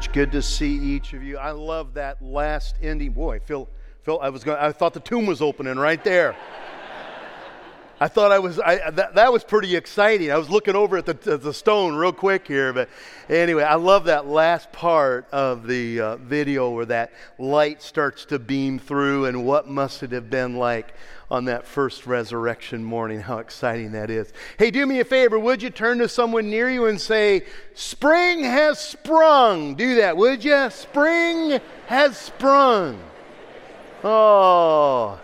church. Good to see each of you. I love that last ending. Boy, Phil, Phil, I was going. I thought the tomb was opening right there. I thought I was, I, that, that was pretty exciting. I was looking over at the, at the stone real quick here. But anyway, I love that last part of the uh, video where that light starts to beam through and what must it have been like on that first resurrection morning. How exciting that is. Hey, do me a favor. Would you turn to someone near you and say, Spring has sprung? Do that, would you? Spring has sprung. Oh,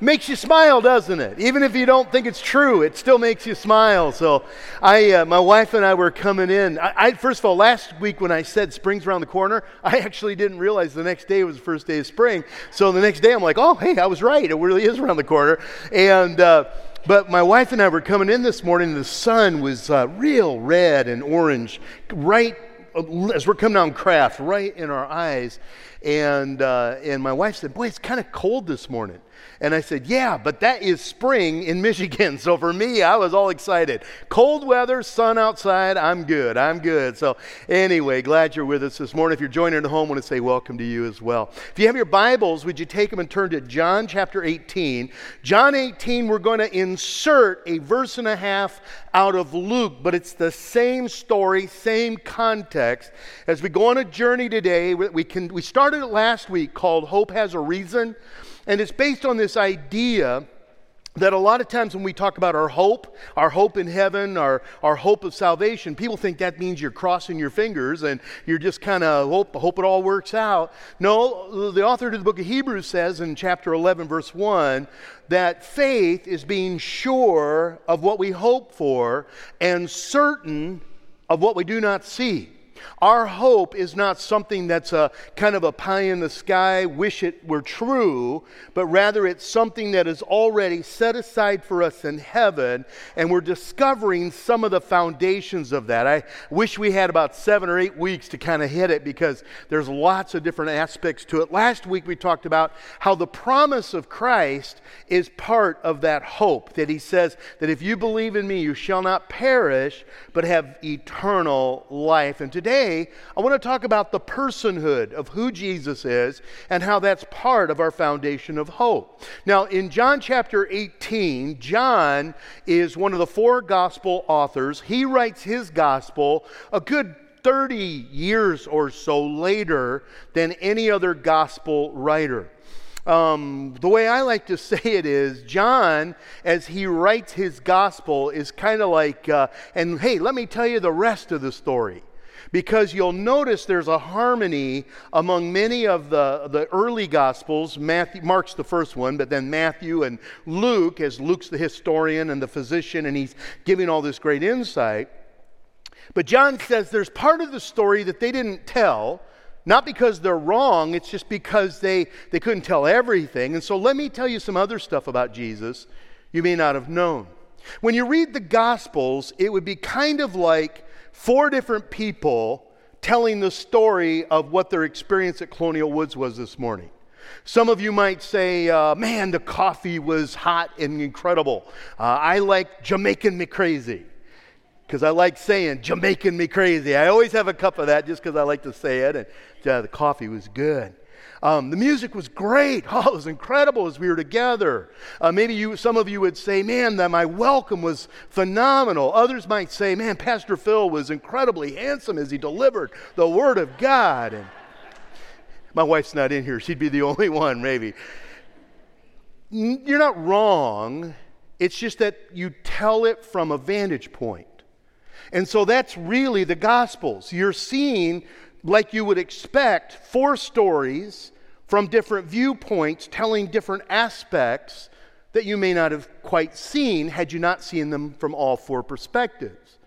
makes you smile, doesn't it? Even if you don't think it's true, it still makes you smile. So, I, uh, my wife and I were coming in. I, I, first of all, last week when I said spring's around the corner, I actually didn't realize the next day was the first day of spring. So the next day, I'm like, oh, hey, I was right. It really is around the corner. And uh, but my wife and I were coming in this morning. The sun was uh, real red and orange, right uh, as we're coming down Krafft, right in our eyes. And uh, and my wife said, "Boy, it's kind of cold this morning." And I said, Yeah, but that is spring in Michigan. So for me, I was all excited. Cold weather, sun outside, I'm good. I'm good. So anyway, glad you're with us this morning. If you're joining at home, I want to say welcome to you as well. If you have your Bibles, would you take them and turn to John chapter 18? John 18, we're going to insert a verse and a half out of Luke, but it's the same story, same context. As we go on a journey today, we, can, we started it last week called Hope Has a Reason. And it's based on this idea that a lot of times when we talk about our hope, our hope in heaven, our, our hope of salvation, people think that means you're crossing your fingers and you're just kind of hope, hope it all works out. No, the author of the book of Hebrews says in chapter 11, verse 1, that faith is being sure of what we hope for and certain of what we do not see. Our hope is not something that's a kind of a pie in the sky, wish it were true, but rather it's something that is already set aside for us in heaven, and we're discovering some of the foundations of that. I wish we had about seven or eight weeks to kind of hit it because there's lots of different aspects to it. Last week we talked about how the promise of Christ is part of that hope, that he says that if you believe in me, you shall not perish, but have eternal life. And today, today, I want to talk about the personhood of who Jesus is and how that's part of our foundation of hope. Now, in John chapter 18, John is one of the four gospel authors. He writes his gospel a good 30 years or so later than any other gospel writer. Um, the way I like to say it is, John, as he writes his gospel, is kind of like, uh, and hey, let me tell you the rest of the story because you'll notice there's a harmony among many of the, the early gospels. Matthew mark's the first one but then matthew and luke as luke's the historian and the physician and he's giving all this great insight. But john says there's part of the story that they didn't tell not because they're wrong it's just because they, they couldn't tell everything. And so let me tell you some other stuff about jesus you may not have known. When you read the gospels it would be kind of like four different people telling the story of what their experience at Colonial Woods was this morning. Some of you might say, uh, man, the coffee was hot and incredible. Uh, I like Jamaican me crazy because I like saying Jamaican me crazy. I always have a cup of that just because I like to say it, and uh, the coffee was good. Um, the music was great. Oh, it was incredible as we were together. Uh, maybe you, some of you would say, man, that my welcome was phenomenal. Others might say, man, Pastor Phil was incredibly handsome as he delivered the Word of God. And my wife's not in here. She'd be the only one, maybe. You're not wrong. It's just that you tell it from a vantage point. And so that's really the Gospels. You're seeing like you would expect, four stories from different viewpoints telling different aspects that you may not have quite seen had you not seen them from all four perspectives.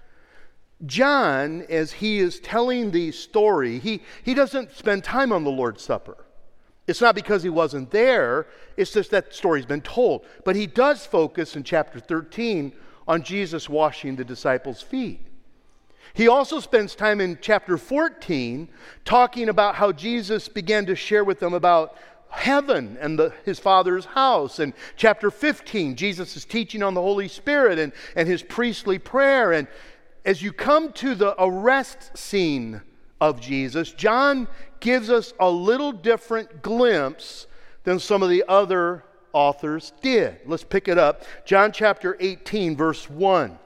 John, as he is telling the story, he, he doesn't spend time on the Lord's Supper. It's not because he wasn't there, it's just that story's been told. But he does focus in chapter 13 on Jesus washing the disciples' feet. He also spends time in chapter 14 talking about how Jesus began to share with them about heaven and the, his father's house. And chapter 15, Jesus is teaching on the Holy Spirit and, and his priestly prayer. And as you come to the arrest scene of Jesus, John gives us a little different glimpse than some of the other authors did. Let's pick it up. John chapter 18, verse 1.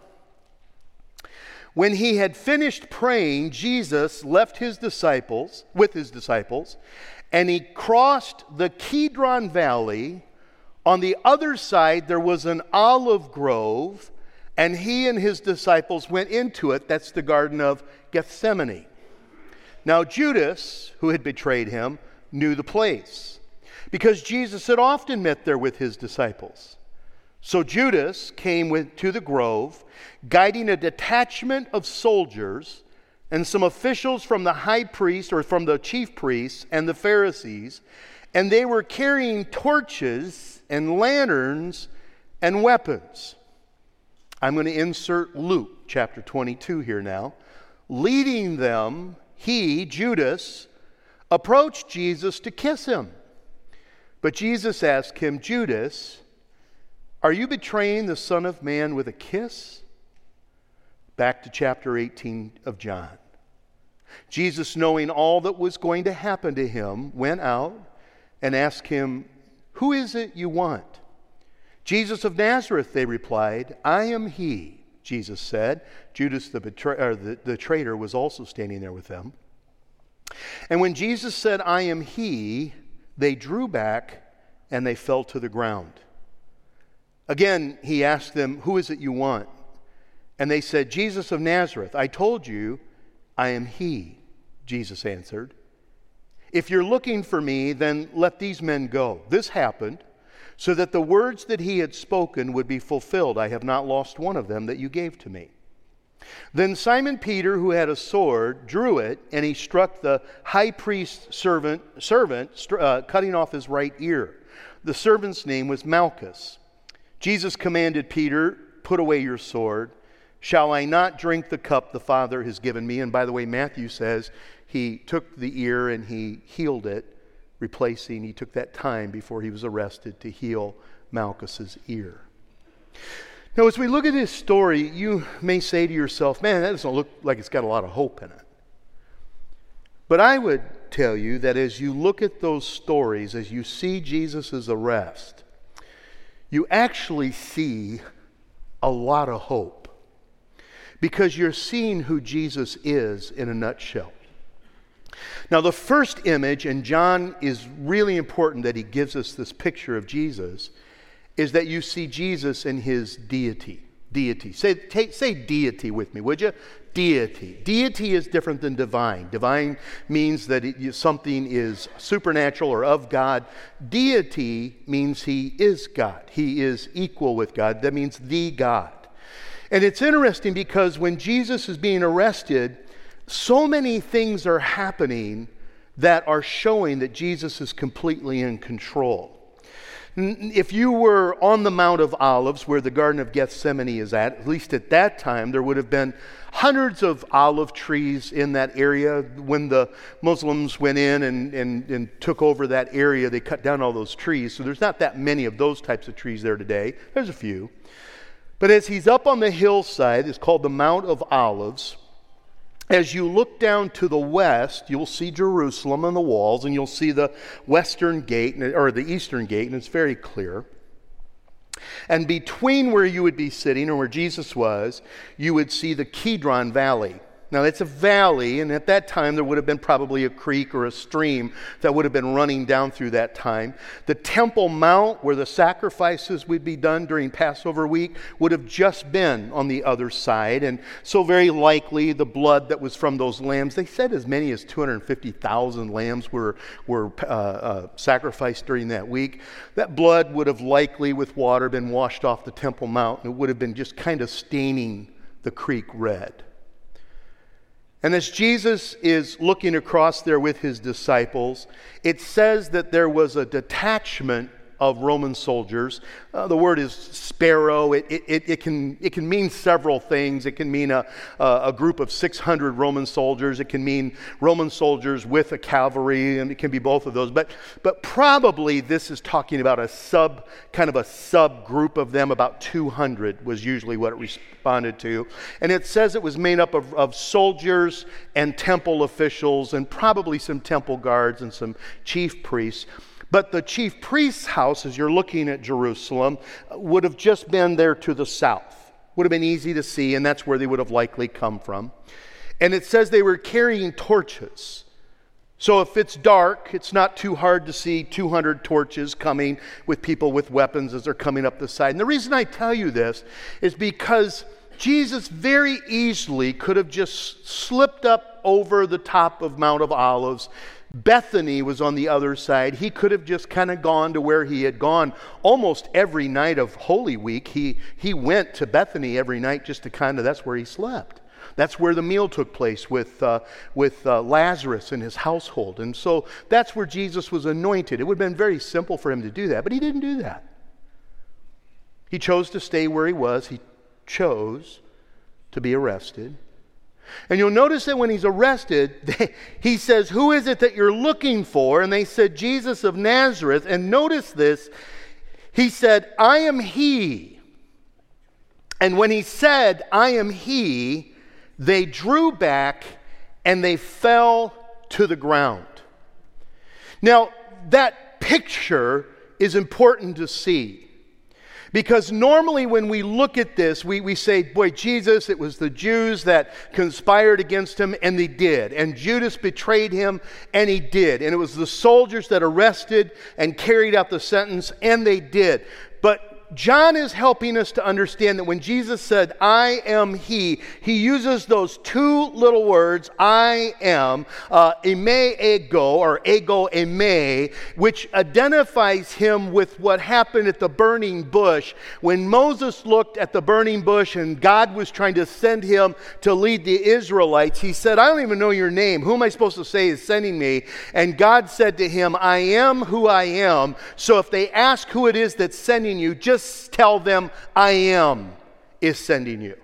When he had finished praying, Jesus left his disciples with his disciples, and he crossed the Kidron Valley. On the other side, there was an olive grove, and he and his disciples went into it. That's the Garden of Gethsemane. Now, Judas, who had betrayed him, knew the place because Jesus had often met there with his disciples. So Judas came with, to the grove, guiding a detachment of soldiers and some officials from the high priest or from the chief priests and the Pharisees, and they were carrying torches and lanterns and weapons. I'm going to insert Luke chapter 22 here now. Leading them, he, Judas, approached Jesus to kiss him. But Jesus asked him, Judas, are you betraying the Son of Man with a kiss? Back to chapter 18 of John. Jesus, knowing all that was going to happen to him, went out and asked him, Who is it you want? Jesus of Nazareth, they replied, I am he, Jesus said. Judas the, betray- the, the traitor was also standing there with them. And when Jesus said, I am he, they drew back and they fell to the ground. Again, he asked them, Who is it you want? And they said, Jesus of Nazareth. I told you, I am he, Jesus answered. If you're looking for me, then let these men go. This happened so that the words that he had spoken would be fulfilled. I have not lost one of them that you gave to me. Then Simon Peter, who had a sword, drew it, and he struck the high priest's servant, servant uh, cutting off his right ear. The servant's name was Malchus. Jesus commanded Peter, Put away your sword. Shall I not drink the cup the Father has given me? And by the way, Matthew says he took the ear and he healed it replacing, he took that time before he was arrested to heal Malchus's ear. Now, as we look at this story, you may say to yourself, man, that doesn't look like it's got a lot of hope in it. But I would tell you that as you look at those stories, as you see Jesus' arrest, you actually see a lot of hope because you're seeing who Jesus is in a nutshell. Now, the first image, and John is really important that he gives us this picture of Jesus, is that you see Jesus in his deity. Deity. Say, say deity with me, would you? Deity. Deity is different than divine. Divine means that it, something is supernatural or of God. Deity means he is God, he is equal with God. That means the God. And it's interesting because when Jesus is being arrested, so many things are happening that are showing that Jesus is completely in control. If you were on the Mount of Olives, where the Garden of Gethsemane is at, at least at that time, there would have been hundreds of olive trees in that area. When the Muslims went in and, and, and took over that area, they cut down all those trees. So there's not that many of those types of trees there today. There's a few. But as he's up on the hillside, it's called the Mount of Olives as you look down to the west, you'll see Jerusalem and the walls, and you'll see the western gate, or the eastern gate, and it's very clear. And between where you would be sitting, or where Jesus was, you would see the Kidron Valley. Now, it's a valley, and at that time there would have been probably a creek or a stream that would have been running down through that time. The Temple Mount, where the sacrifices would be done during Passover week, would have just been on the other side. And so, very likely, the blood that was from those lambs, they said as many as 250,000 lambs were, were uh, uh, sacrificed during that week. That blood would have likely, with water, been washed off the Temple Mount, and it would have been just kind of staining the creek red. And as Jesus is looking across there with his disciples, it says that there was a detachment of Roman soldiers. Uh, the word is speira. It, it, it, can, it can mean several things. It can mean a, a group of 600 Roman soldiers. It can mean Roman soldiers with a cavalry, and it can be both of those. But, but probably this is talking about a sub, kind of a subgroup of them. About 200 was usually what it responded to. And it says it was made up of, of soldiers and temple officials, and probably some temple guards and some chief priests. But the chief priest's house, as you're looking at Jerusalem, would have just been there to the south. Would have been easy to see, and that's where they would have likely come from. And it says they were carrying torches. So if it's dark, it's not too hard to see 200 torches coming with people with weapons as they're coming up the side. And the reason I tell you this is because Jesus very easily could have just slipped up over the top of Mount of Olives Bethany was on the other side. He could have just kind of gone to where he had gone almost every night of Holy Week. He, he went to Bethany every night just to kind of, that's where he slept. That's where the meal took place with, uh, with uh, Lazarus and his household. And so that's where Jesus was anointed. It would have been very simple for him to do that, but he didn't do that. He chose to stay where he was, he chose to be arrested. And you'll notice that when he's arrested, he says, Who is it that you're looking for? And they said, Jesus of Nazareth. And notice this. He said, I am he. And when he said, I am he, they drew back and they fell to the ground. Now, that picture is important to see. Because normally, when we look at this, we, we say, Boy, Jesus, it was the Jews that conspired against him, and they did. And Judas betrayed him, and he did. And it was the soldiers that arrested and carried out the sentence, and they did. But John is helping us to understand that when Jesus said, I am He, he uses those two little words, I am, uh, eimi ego, or ego eimi, which identifies him with what happened at the burning bush. When Moses looked at the burning bush and God was trying to send him to lead the Israelites, he said, I don't even know your name. Who am I supposed to say is sending me? And God said to him, I am who I am. So if they ask who it is that's sending you, just just tell them, I am is sending you.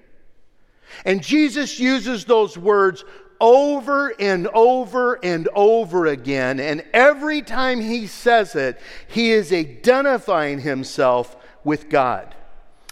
And Jesus uses those words over and over and over again. And every time he says it, he is identifying himself with God.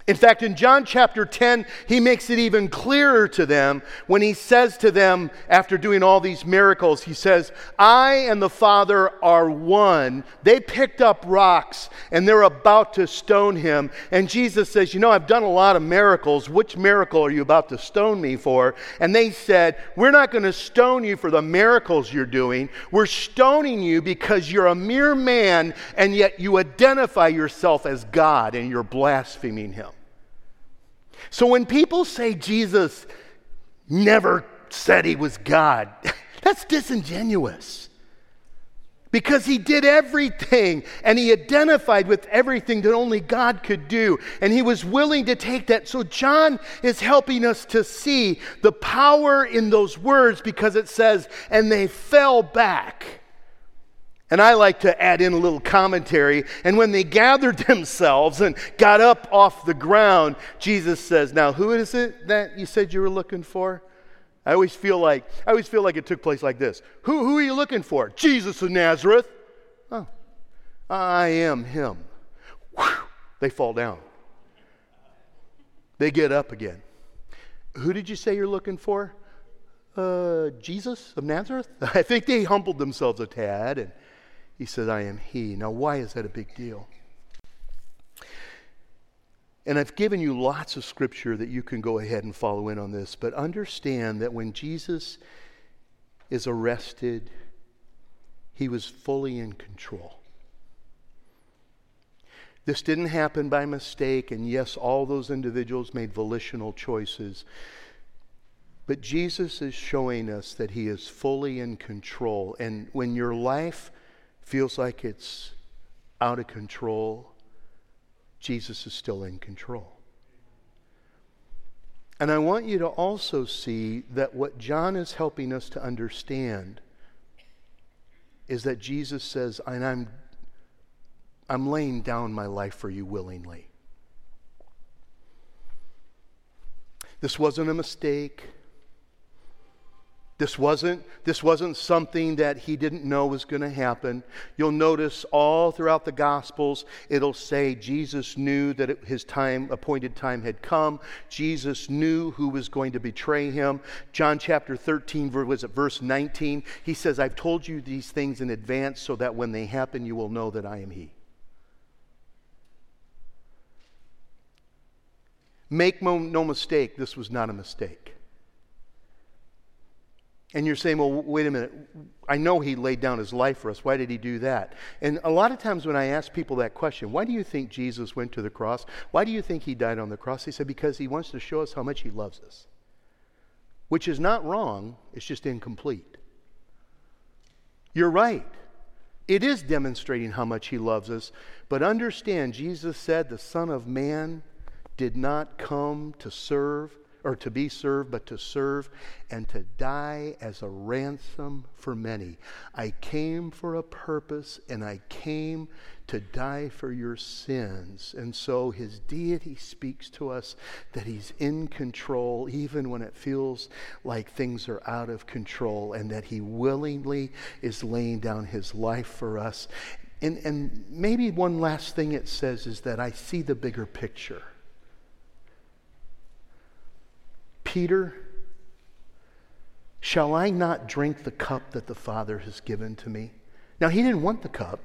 In fact, in John chapter 10, he makes it even clearer to them when he says to them, after doing all these miracles, he says, I and the Father are one. They picked up rocks and they're about to stone him. And Jesus says, You know, I've done a lot of miracles. Which miracle are you about to stone me for? And they said, We're not going to stone you for the miracles you're doing. We're stoning you because you're a mere man and yet you identify yourself as God and you're blaspheming him. So when people say Jesus never said he was God, that's disingenuous. Because he did everything and he identified with everything that only God could do. And he was willing to take that. So, John is helping us to see the power in those words because it says, and they fell back. And I like to add in a little commentary. And when they gathered themselves and got up off the ground, Jesus says, Now, who is it that you said you were looking for? I always feel like I always feel like it took place like this. Who, who are you looking for? Jesus of Nazareth. Oh, I am him. Whew, they fall down. They get up again. Who did you say you're looking for? Uh, Jesus of Nazareth? I think they humbled themselves a tad and he said, I am He. Now, why is that a big deal? And I've given you lots of scripture that you can go ahead and follow in on this, but understand that when Jesus is arrested, he was fully in control. This didn't happen by mistake, and yes, all those individuals made volitional choices. But Jesus is showing us that he is fully in control. And when your life feels like it's out of control, Jesus is still in control. And I want you to also see that what John is helping us to understand is that Jesus says, and I'm, I'm laying down my life for you willingly. This wasn't a mistake. This wasn't, this wasn't something that he didn't know was going to happen. You'll notice all throughout the Gospels, it'll say Jesus knew that it, his time, appointed time had come. Jesus knew who was going to betray him. John chapter 13, was it verse 19? He says, I've told you these things in advance so that when they happen, you will know that I am he. Make no mistake, this was not a mistake. And you're saying, well, wait a minute. I know he laid down his life for us. Why did he do that? And a lot of times when I ask people that question, why do you think Jesus went to the cross? Why do you think he died on the cross? They said, because he wants to show us how much he loves us. Which is not wrong, it's just incomplete. You're right. It is demonstrating how much he loves us. But understand, Jesus said, the Son of Man did not come to serve or to be served, but to serve and to die as a ransom for many. I came for a purpose and I came to die for your sins. And so his deity speaks to us that he's in control even when it feels like things are out of control and that he willingly is laying down his life for us. And, and maybe one last thing it says is that I see the bigger picture. Peter, shall I not drink the cup that the Father has given to me? Now, he didn't want the cup.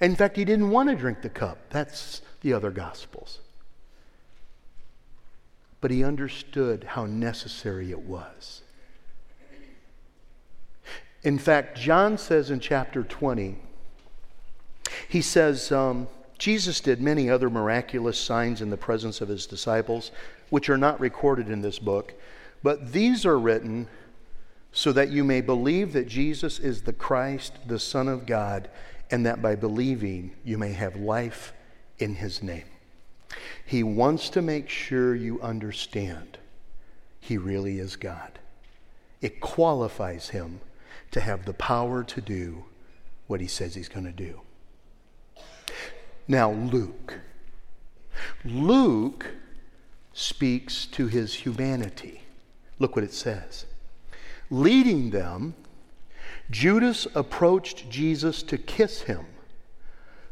In fact, he didn't want to drink the cup. That's the other Gospels. But he understood how necessary it was. In fact, John says in chapter 20, he says, um, Jesus did many other miraculous signs in the presence of his disciples, which are not recorded in this book, but these are written so that you may believe that Jesus is the Christ, the Son of God, and that by believing you may have life in his name. He wants to make sure you understand he really is God. It qualifies him to have the power to do what he says he's going to do. Now, Luke. Luke speaks to his humanity. Look what it says. Leading them, Judas approached Jesus to kiss him.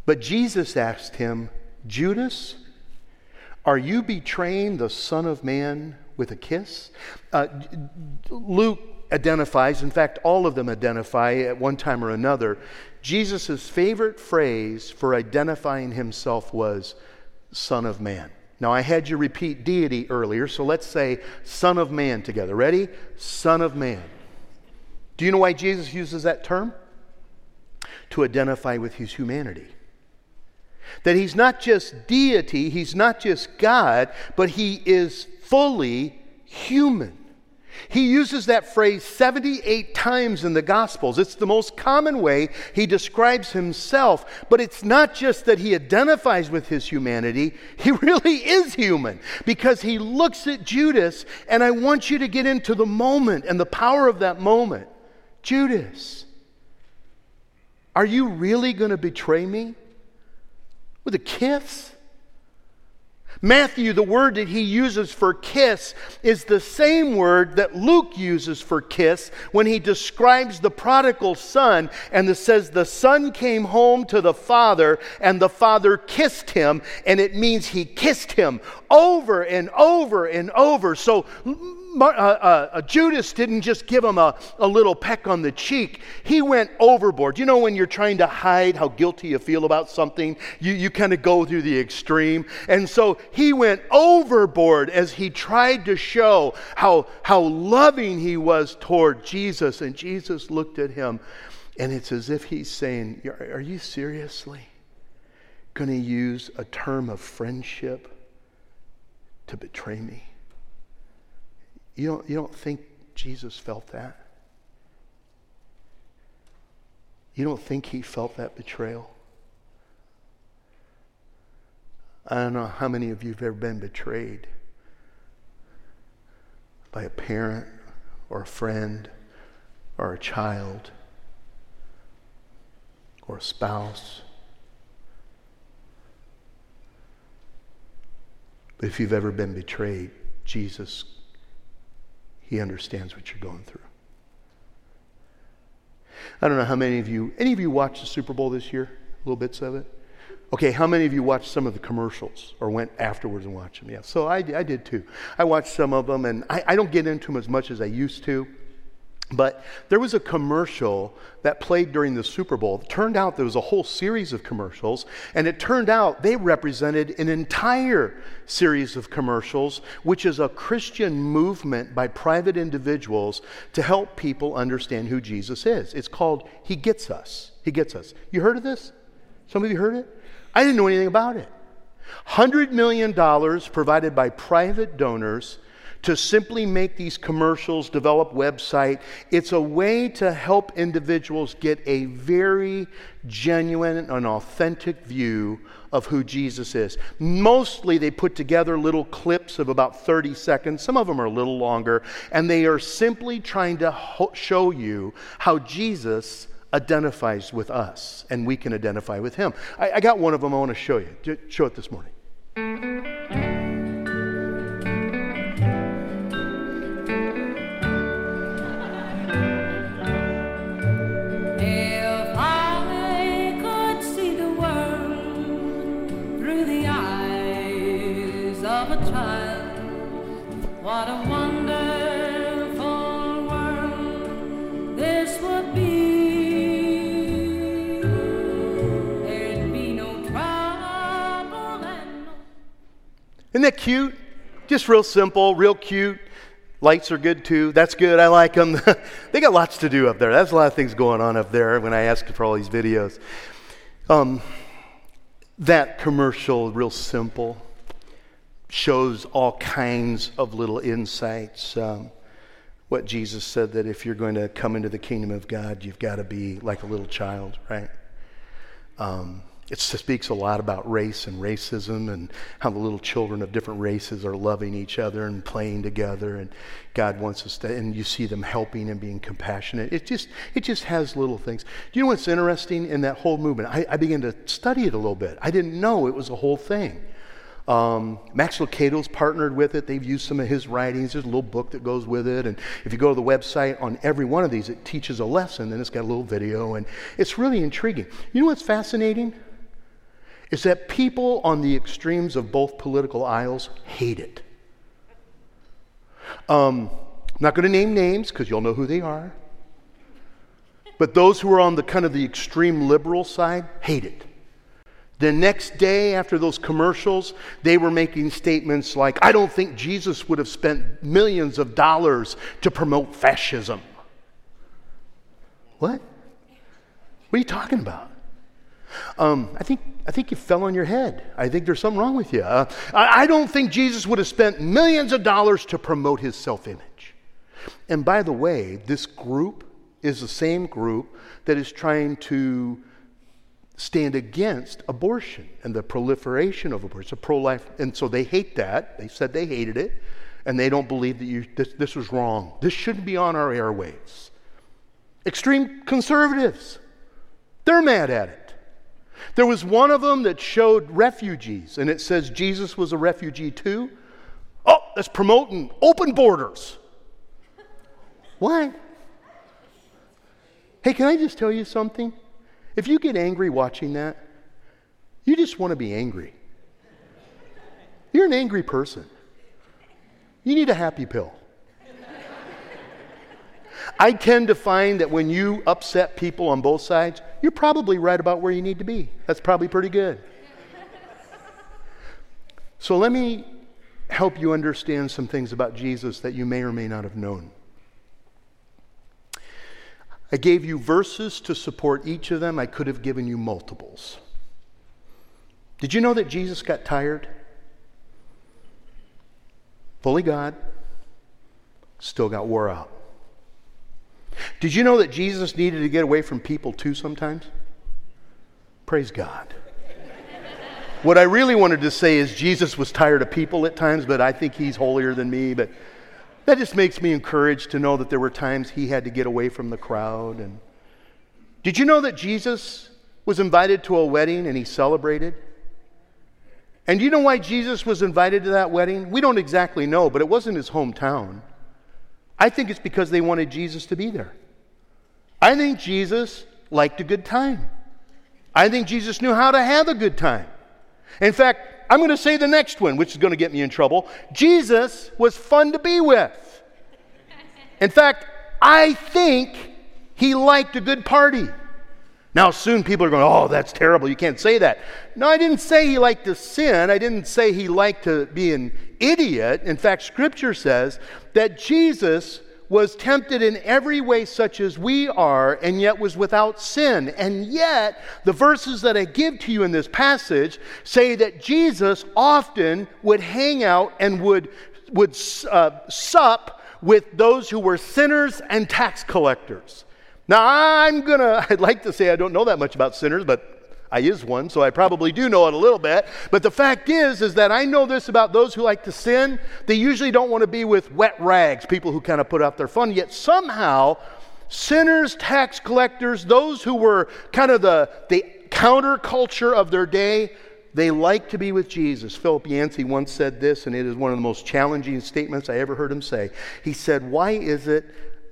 But Jesus asked him, Judas, are you betraying the Son of Man with a kiss? Uh, Luke identifies, in fact, all of them identify at one time or another. Jesus' favorite phrase for identifying himself was Son of Man. Now, I had you repeat deity earlier, so let's say Son of Man together. Ready? Son of Man. Do you know why Jesus uses that term? To identify with his humanity. That he's not just deity, he's not just God, but he is fully human. He uses that phrase 78 times in the Gospels. It's the most common way he describes himself, but it's not just that he identifies with his humanity, he really is human because he looks at Judas, and I want you to get into the moment and the power of that moment. Judas, are you really going to betray me? With a kiss? Matthew, the word that he uses for kiss is the same word that Luke uses for kiss when he describes the prodigal son and it says the son came home to the father and the father kissed him and it means he kissed him over and over and over. So uh, uh, uh, Judas didn't just give him a, a little peck on the cheek, he went overboard. You know, when you're trying to hide how guilty you feel about something, you, you kind of go through the extreme. And so he went overboard as he tried to show how, how loving he was toward Jesus. And Jesus looked at him, and it's as if he's saying, Are you seriously going to use a term of friendship to betray me? You don't, you don't think Jesus felt that? You don't think he felt that betrayal? I don't know how many of you have ever been betrayed by a parent or a friend or a child or a spouse. But if you've ever been betrayed, Jesus he understands what you're going through. I don't know how many of you, any of you watched the Super Bowl this year? Little bits of it? Okay, how many of you watched some of the commercials or went afterwards and watched them? Yeah, so I, I did too. I watched some of them, and I, I don't get into them as much as I used to. But there was a commercial that played during the Super Bowl. It turned out there was a whole series of commercials, and it turned out they represented an entire series of commercials, which is a Christian movement by private individuals to help people understand who Jesus is. It's called He Gets Us. He Gets Us. You heard of this? Some of you heard it? I didn't know anything about it. $100 million provided by private donors to simply make these commercials, develop website. It's a way to help individuals get a very genuine and authentic view of who Jesus is. Mostly they put together little clips of about 30 seconds. Some of them are a little longer, and they are simply trying to ho- show you how Jesus identifies with us and we can identify with him. I, I got one of them I want to show you. Show it this morning. What a wonderful world this would be. There'd be no trouble Isn't that cute? Just real simple, real cute. Lights are good too. That's good. I like them. they got lots to do up there. There's a lot of things going on up there when I ask for all these videos. Um, that commercial, real simple shows all kinds of little insights. Um, what Jesus said that if you're going to come into the kingdom of God, you've got to be like a little child, right? Um, it speaks a lot about race and racism and how the little children of different races are loving each other and playing together and God wants us to and you see them helping and being compassionate. It just it just has little things. Do you know what's interesting in that whole movement? I, I began to study it a little bit. I didn't know it was a whole thing. Um, Max Lucado's partnered with it. They've used some of his writings. There's a little book that goes with it. And if you go to the website on every one of these, it teaches a lesson. Then it's got a little video. And it's really intriguing. You know what's fascinating? Is that people on the extremes of both political aisles hate it. Um, I'm not going to name names because you'll know who they are. But those who are on the kind of the extreme liberal side hate it. The next day, after those commercials, they were making statements like, I don't think Jesus would have spent millions of dollars to promote fascism. What? What are you talking about? Um, I, think, I think you fell on your head. I think there's something wrong with you. Uh, I, I don't think Jesus would have spent millions of dollars to promote his self image. And by the way, this group is the same group that is trying to stand against abortion and the proliferation of abortion. A pro-life, and so they hate that. They said they hated it, and they don't believe that you, this, this was wrong. This shouldn't be on our airwaves. Extreme conservatives, they're mad at it. There was one of them that showed refugees, and it says Jesus was a refugee too. Oh, that's promoting open borders. What? Hey, can I just tell you something? If you get angry watching that, you just want to be angry. You're an angry person. You need a happy pill. I tend to find that when you upset people on both sides, you're probably right about where you need to be. That's probably pretty good. So let me help you understand some things about Jesus that you may or may not have known. I gave you verses to support each of them. I could have given you multiples. Did you know that Jesus got tired? Fully God, still got wore out. Did you know that Jesus needed to get away from people too sometimes? Praise God. what I really wanted to say is Jesus was tired of people at times, but I think he's holier than me. But that just makes me encouraged to know that there were times he had to get away from the crowd. And did you know that Jesus was invited to a wedding and he celebrated? And you know why Jesus was invited to that wedding? We don't exactly know, but it wasn't his hometown. I think it's because they wanted Jesus to be there. I think Jesus liked a good time. I think Jesus knew how to have a good time. In fact, I'm going to say the next one, which is going to get me in trouble. Jesus was fun to be with. In fact, I think he liked a good party. Now, soon people are going, oh, that's terrible. You can't say that. No, I didn't say he liked to sin. I didn't say he liked to be an idiot. In fact, Scripture says that Jesus was tempted in every way such as we are, and yet was without sin. And yet, the verses that I give to you in this passage say that Jesus often would hang out and would, would uh, sup with those who were sinners and tax collectors. Now, I'm to, I'd like to say I don't know that much about sinners, but I is one, so I probably do know it a little bit. But the fact is, is that I know this about those who like to sin. They usually don't want to be with wet rags, people who kind of put out their fun. Yet somehow, sinners, tax collectors, those who were kind of the, the counterculture of their day, they like to be with Jesus. Philip Yancey once said this, and it is one of the most challenging statements I ever heard him say. He said, Why is it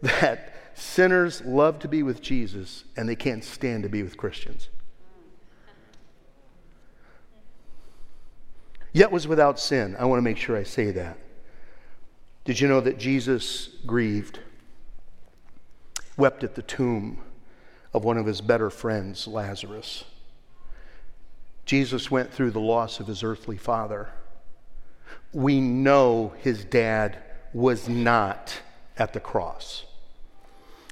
that Sinners love to be with Jesus and they can't stand to be with Christians. Yet was without sin. I want to make sure I say that. Did you know that Jesus grieved, wept at the tomb of one of his better friends, Lazarus? Jesus went through the loss of his earthly father. We know his dad was not at the cross.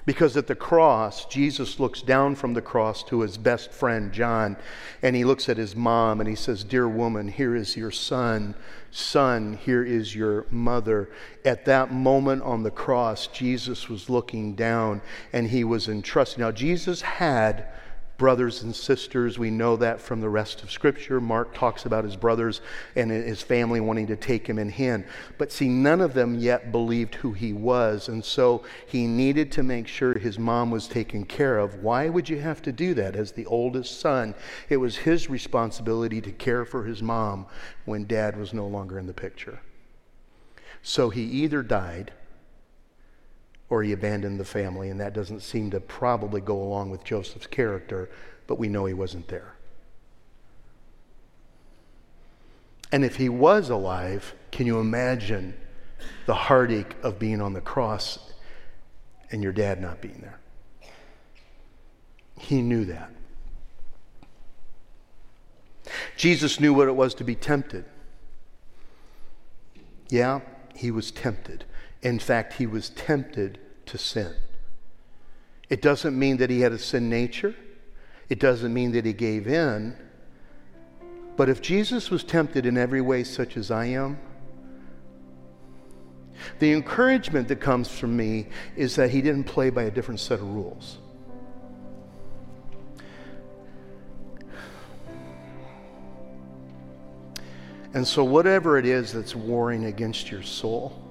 Because at the cross, Jesus looks down from the cross to his best friend, John, and he looks at his mom and he says, Dear woman, here is your son. Son, here is your mother. At that moment on the cross, Jesus was looking down and he was entrusted. Now, Jesus had brothers and sisters. We know that from the rest of Scripture. Mark talks about his brothers and his family wanting to take him in hand. But see, none of them yet believed who he was. And so he needed to make sure his mom was taken care of. Why would you have to do that? As the oldest son, it was his responsibility to care for his mom when dad was no longer in the picture. So he either died or he abandoned the family, and that doesn't seem to probably go along with Joseph's character, but we know he wasn't there. And if he was alive, can you imagine the heartache of being on the cross and your dad not being there? He knew that. Jesus knew what it was to be tempted. Yeah, he was tempted. In fact, he was tempted to sin. It doesn't mean that he had a sin nature, it doesn't mean that he gave in. But if Jesus was tempted in every way, such as I am, the encouragement that comes from me is that he didn't play by a different set of rules. And so, whatever it is that's warring against your soul,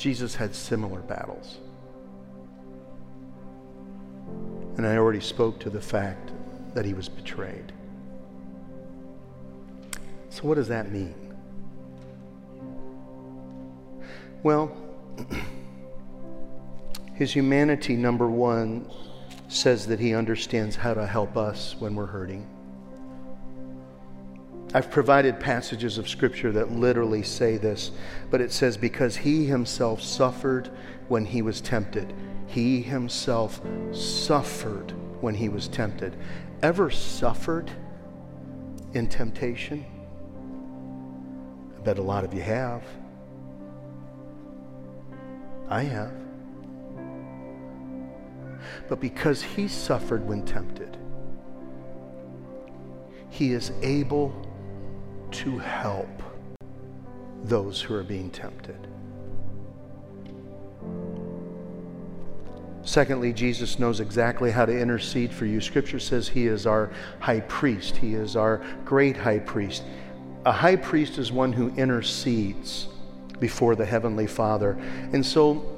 Jesus had similar battles. And I already spoke to the fact that he was betrayed. So, what does that mean? Well, his humanity, number one, says that he understands how to help us when we're hurting. I've provided passages of Scripture that literally say this, but it says, Because he himself suffered when he was tempted. He himself suffered when he was tempted. Ever suffered in temptation? I bet a lot of you have. I have. But because he suffered when tempted, he is able to help those who are being tempted. Secondly, Jesus knows exactly how to intercede for you. Scripture says he is our high priest, he is our great high priest. A high priest is one who intercedes before the Heavenly Father. And so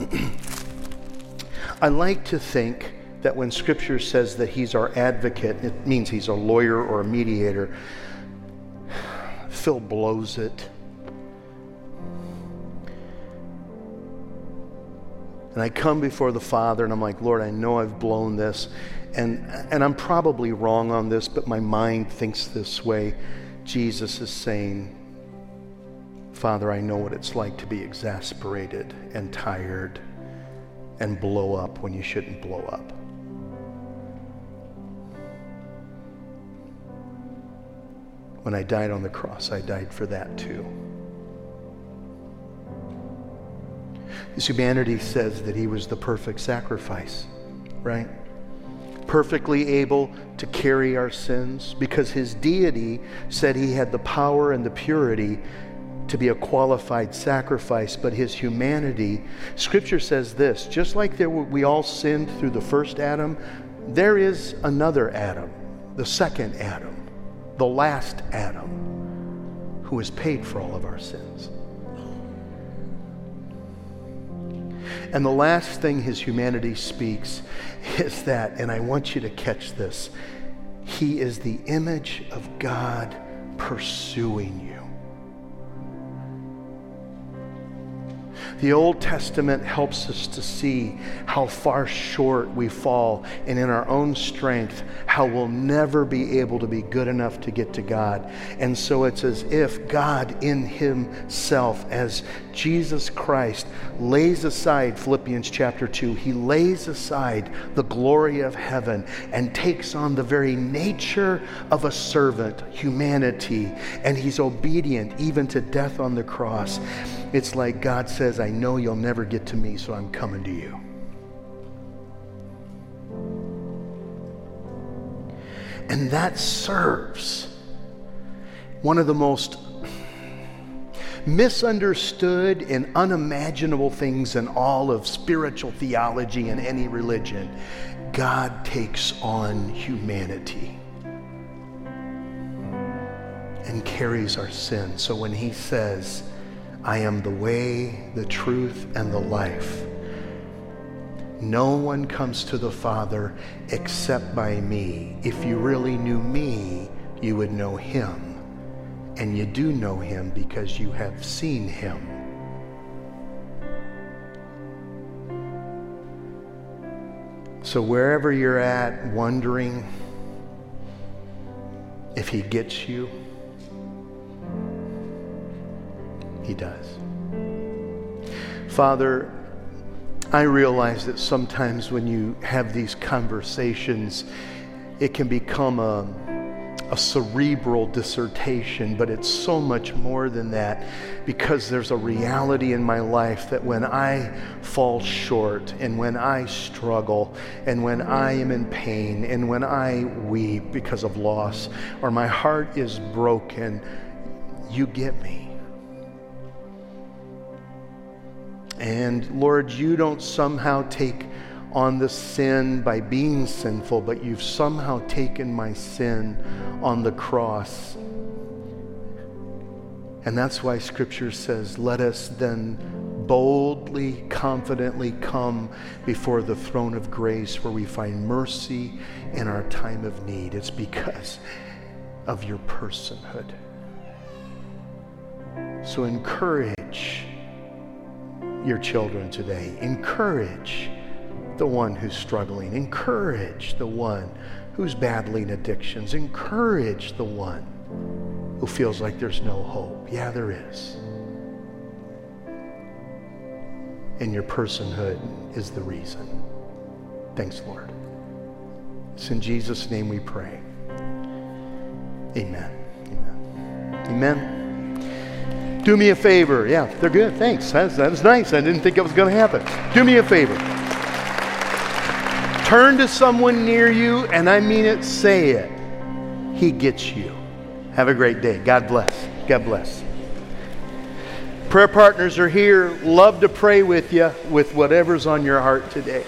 I like to think that when Scripture says that He's our advocate, it means He's a lawyer or a mediator. Phil blows it. And I come before the Father and I'm like, Lord, I know I've blown this. And, and I'm probably wrong on this, but my mind thinks this way. Jesus is saying, Father, I know what it's like to be exasperated and tired and blow up when you shouldn't blow up. When I died on the cross, I died for that too. His humanity says that he was the perfect sacrifice, right? Perfectly able to carry our sins because his deity said he had the power and the purity to be a qualified sacrifice, but his humanity, scripture says this just like there we all sinned through the first Adam, there is another Adam, the second Adam, the last Adam, who has paid for all of our sins. And the last thing his humanity speaks is that, and I want you to catch this, he is the image of God pursuing you. The Old Testament helps us to see how far short we fall, and in our own strength, how we'll never be able to be good enough to get to God. And so it's as if God in Himself, as Jesus Christ, lays aside Philippians chapter 2, He lays aside the glory of heaven and takes on the very nature of a servant, humanity, and He's obedient even to death on the cross. It's like God says, I know you'll never get to me, so I'm coming to you. And that serves one of the most misunderstood and unimaginable things in all of spiritual theology and any religion. God takes on humanity and carries our sin. So when he says, I am the way, the truth, and the life. No one comes to the Father except by me. If you really knew me, you would know him. And you do know him because you have seen him. So, wherever you're at, wondering if he gets you, He does. Father, I realize that sometimes when you have these conversations, it can become a, a cerebral dissertation, but it's so much more than that because there's a reality in my life that when I fall short and when I struggle and when I am in pain and when I weep because of loss or my heart is broken, you get me. And Lord, you don't somehow take on the sin by being sinful, but you've somehow taken my sin on the cross. And that's why Scripture says, let us then boldly, confidently come before the throne of grace where we find mercy in our time of need. It's because of your personhood. So encourage your children today. Encourage the one who's struggling. Encourage the one who's battling addictions. Encourage the one who feels like there's no hope. Yeah, there is. And your personhood is the reason. Thanks, Lord. It's in Jesus' name we pray. Amen. Amen. Amen. Do me a favor. Yeah, they're good. Thanks. That was, that was nice. I didn't think it was going to happen. Do me a favor. Turn to someone near you, and I mean it, say it. He gets you. Have a great day. God bless. God bless. Prayer partners are here. Love to pray with you with whatever's on your heart today.